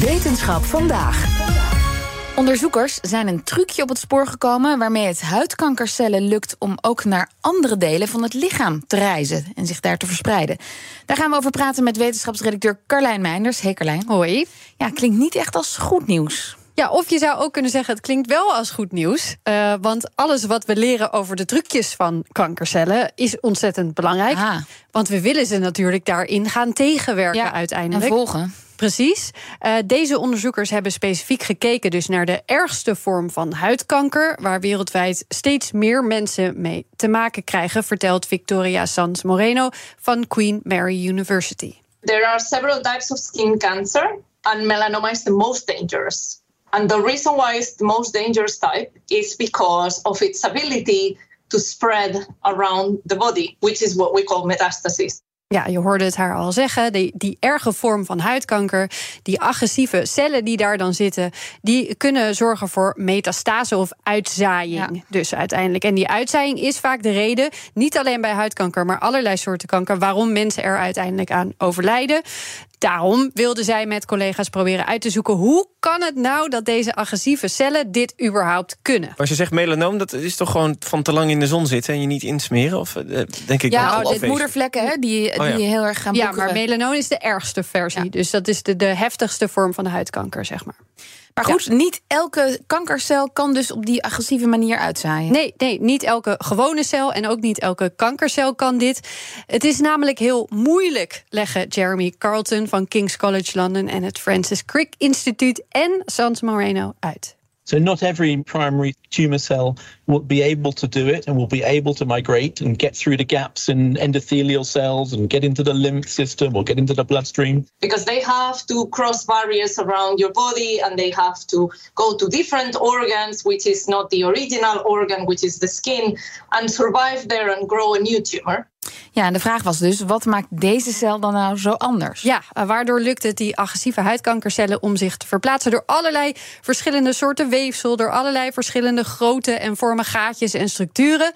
Wetenschap vandaag. Onderzoekers zijn een trucje op het spoor gekomen waarmee het huidkankercellen lukt om ook naar andere delen van het lichaam te reizen en zich daar te verspreiden. Daar gaan we over praten met wetenschapsredacteur Carlijn Meinders. Hey Carlijn. Hoi. Ja, klinkt niet echt als goed nieuws. Ja, of je zou ook kunnen zeggen, het klinkt wel als goed nieuws. Uh, want alles wat we leren over de trucjes van kankercellen is ontzettend belangrijk. Ah. Want we willen ze natuurlijk daarin gaan tegenwerken ja, uiteindelijk. En volgen. Precies. Uh, deze onderzoekers hebben specifiek gekeken dus naar de ergste vorm van huidkanker, waar wereldwijd steeds meer mensen mee te maken krijgen, vertelt Victoria Sanz Moreno van Queen Mary University. There are several types of skin cancer, and melanoma is the most dangerous. And the reason why it's the most dangerous type is because of its ability to spread around the body, which is what we call metastasis. Ja, je hoorde het haar al zeggen. Die, die erge vorm van huidkanker, die agressieve cellen die daar dan zitten, die kunnen zorgen voor metastase of uitzaaiing. Dus uiteindelijk. En die uitzaaiing is vaak de reden, niet alleen bij huidkanker, maar allerlei soorten kanker, waarom mensen er uiteindelijk aan overlijden. Daarom wilden zij met collega's proberen uit te zoeken hoe kan het nou dat deze agressieve cellen dit überhaupt kunnen. Als je zegt melanoom, dat is toch gewoon van te lang in de zon zitten en je niet insmeren? Of eh, denk ik ja, of moedervlekken hè, die, oh, die heel erg gaan Ja, maar melanoom is de ergste versie. Dus dat is de, de heftigste vorm van de huidkanker, zeg maar. Maar goed, niet elke kankercel kan dus op die agressieve manier uitzaaien. Nee, nee, niet elke gewone cel en ook niet elke kankercel kan dit. Het is namelijk heel moeilijk, leggen Jeremy Carlton van King's College London en het Francis Crick Instituut en Sans Moreno uit. So not every primary tumor cell will be able to do it and will be able to migrate and get through the gaps in endothelial cells and get into the lymph system or get into the bloodstream. Because they have to cross barriers around your body and they have to go to different organs, which is not the original organ, which is the skin, and survive there and grow a new tumor. Ja, en de vraag was dus: wat maakt deze cel dan nou zo anders? Ja, waardoor lukt het die agressieve huidkankercellen om zich te verplaatsen door allerlei verschillende soorten weefsel, door allerlei verschillende grootte en vormen, gaatjes en structuren.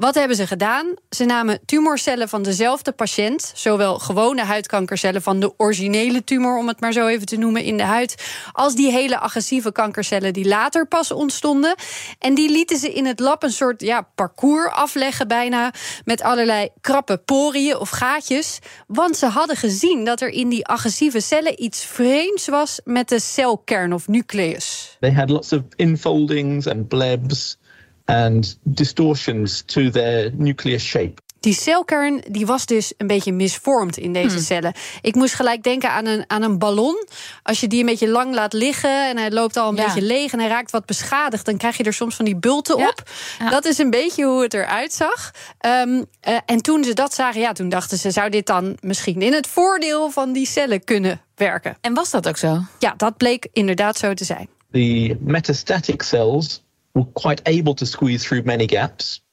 Wat hebben ze gedaan? Ze namen tumorcellen van dezelfde patiënt, zowel gewone huidkankercellen van de originele tumor, om het maar zo even te noemen, in de huid, als die hele agressieve kankercellen die later pas ontstonden. En die lieten ze in het lab een soort ja, parcours afleggen, bijna met allerlei krappe poriën of gaatjes. Want ze hadden gezien dat er in die agressieve cellen iets vreemds was met de celkern of nucleus. They had lots of infoldings and blebs and distortions to their nucleus shape. Die celkern die was dus een beetje misvormd in deze hmm. cellen. Ik moest gelijk denken aan een, aan een ballon. Als je die een beetje lang laat liggen en hij loopt al een beetje leeg en hij raakt wat beschadigd, dan krijg je er soms van die bulten op. Dat is een beetje hoe het eruit zag. Um, uh, en toen ze dat zagen, ja, toen dachten ze: zou dit dan misschien in het voordeel van die cellen kunnen werken? En was dat ook zo? Ja, dat bleek inderdaad zo te zijn. The metastatic cells were quite able to squeeze through many gaps,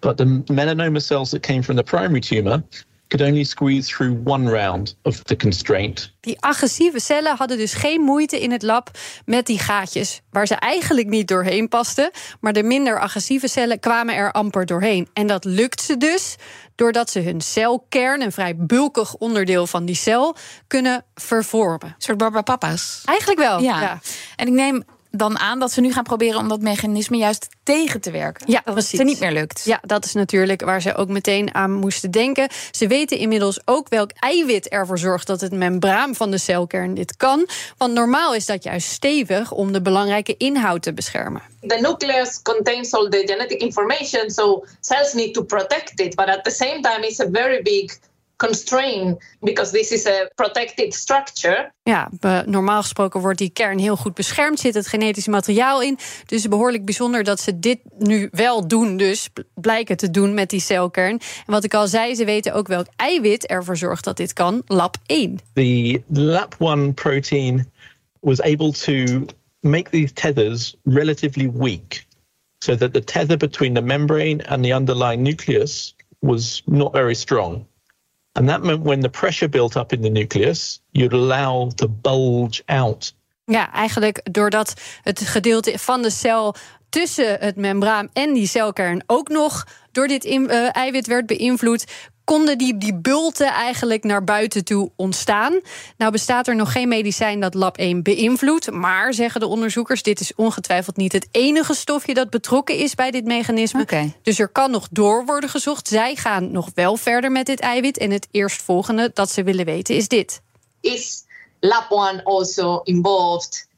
but the melanoma cells that came from the primary tumor could only squeeze through one round of the constraint. Die agressieve cellen hadden dus geen moeite in het lab met die gaatjes waar ze eigenlijk niet doorheen pasten, maar de minder agressieve cellen kwamen er amper doorheen. En dat lukt ze dus doordat ze hun celkern, een vrij bulkig onderdeel van die cel, kunnen vervormen. Een soort barbapapa's. Eigenlijk wel. Ja. ja. En ik neem dan aan dat ze nu gaan proberen om dat mechanisme juist tegen te werken. Ja, dat precies. het niet meer lukt. Ja, dat is natuurlijk waar ze ook meteen aan moesten denken. Ze weten inmiddels ook welk eiwit ervoor zorgt dat het membraan van de celkern dit kan. Want normaal is dat juist stevig om de belangrijke inhoud te beschermen. The nucleus contains all the genetic information, so cells need to protect it. But at the same time, it's a very big constraint because this is a protected structure. Ja, normaal gesproken wordt die kern heel goed beschermd, zit het genetisch materiaal in. Dus behoorlijk bijzonder dat ze dit nu wel doen, dus blijken te doen met die celkern. En wat ik al zei, ze weten ook welk eiwit ervoor zorgt dat dit kan, LAP1. The LAP1 protein was able to make these tethers relatively weak. So that the tether between the membrane and the underlying nucleus was not very strong. And that meant when the pressure built up in the nucleus, you'd allow the bulge out. Ja, eigenlijk doordat het gedeelte van de cel tussen het membraan en die celkern ook nog door dit uh, eiwit werd beïnvloed, konden die, die bulten eigenlijk naar buiten toe ontstaan. Nou bestaat er nog geen medicijn dat lab 1 beïnvloedt. Maar, zeggen de onderzoekers, dit is ongetwijfeld niet het enige stofje dat betrokken is bij dit mechanisme. Dus er kan nog door worden gezocht. Zij gaan nog wel verder met dit eiwit. En het eerstvolgende dat ze willen weten is dit. Is LAP1 also involved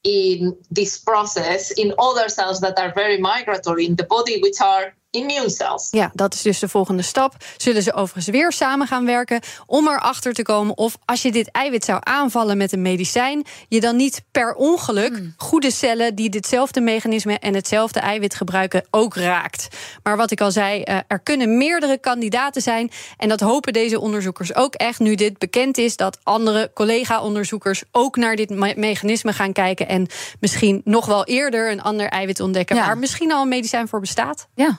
in this process in other cells that are very migratory in the body, which are immune cells? Ja, dat is dus de volgende stap. Zullen ze overigens weer samen gaan werken om erachter te komen of als je dit eiwit zou aanvallen met een medicijn, je dan niet per ongeluk goede cellen die ditzelfde mechanisme en hetzelfde eiwit gebruiken ook raakt. Maar wat ik al zei, eh, er kunnen meerdere kandidaten zijn en dat hopen deze onderzoekers ook echt nu dit bekend is dat andere collega-onderzoekers ook naar dit me- mechanisme gaan kijken en misschien nog wel eerder een ander eiwit ontdekken Ja. waar misschien al een medicijn voor bestaat. Ja,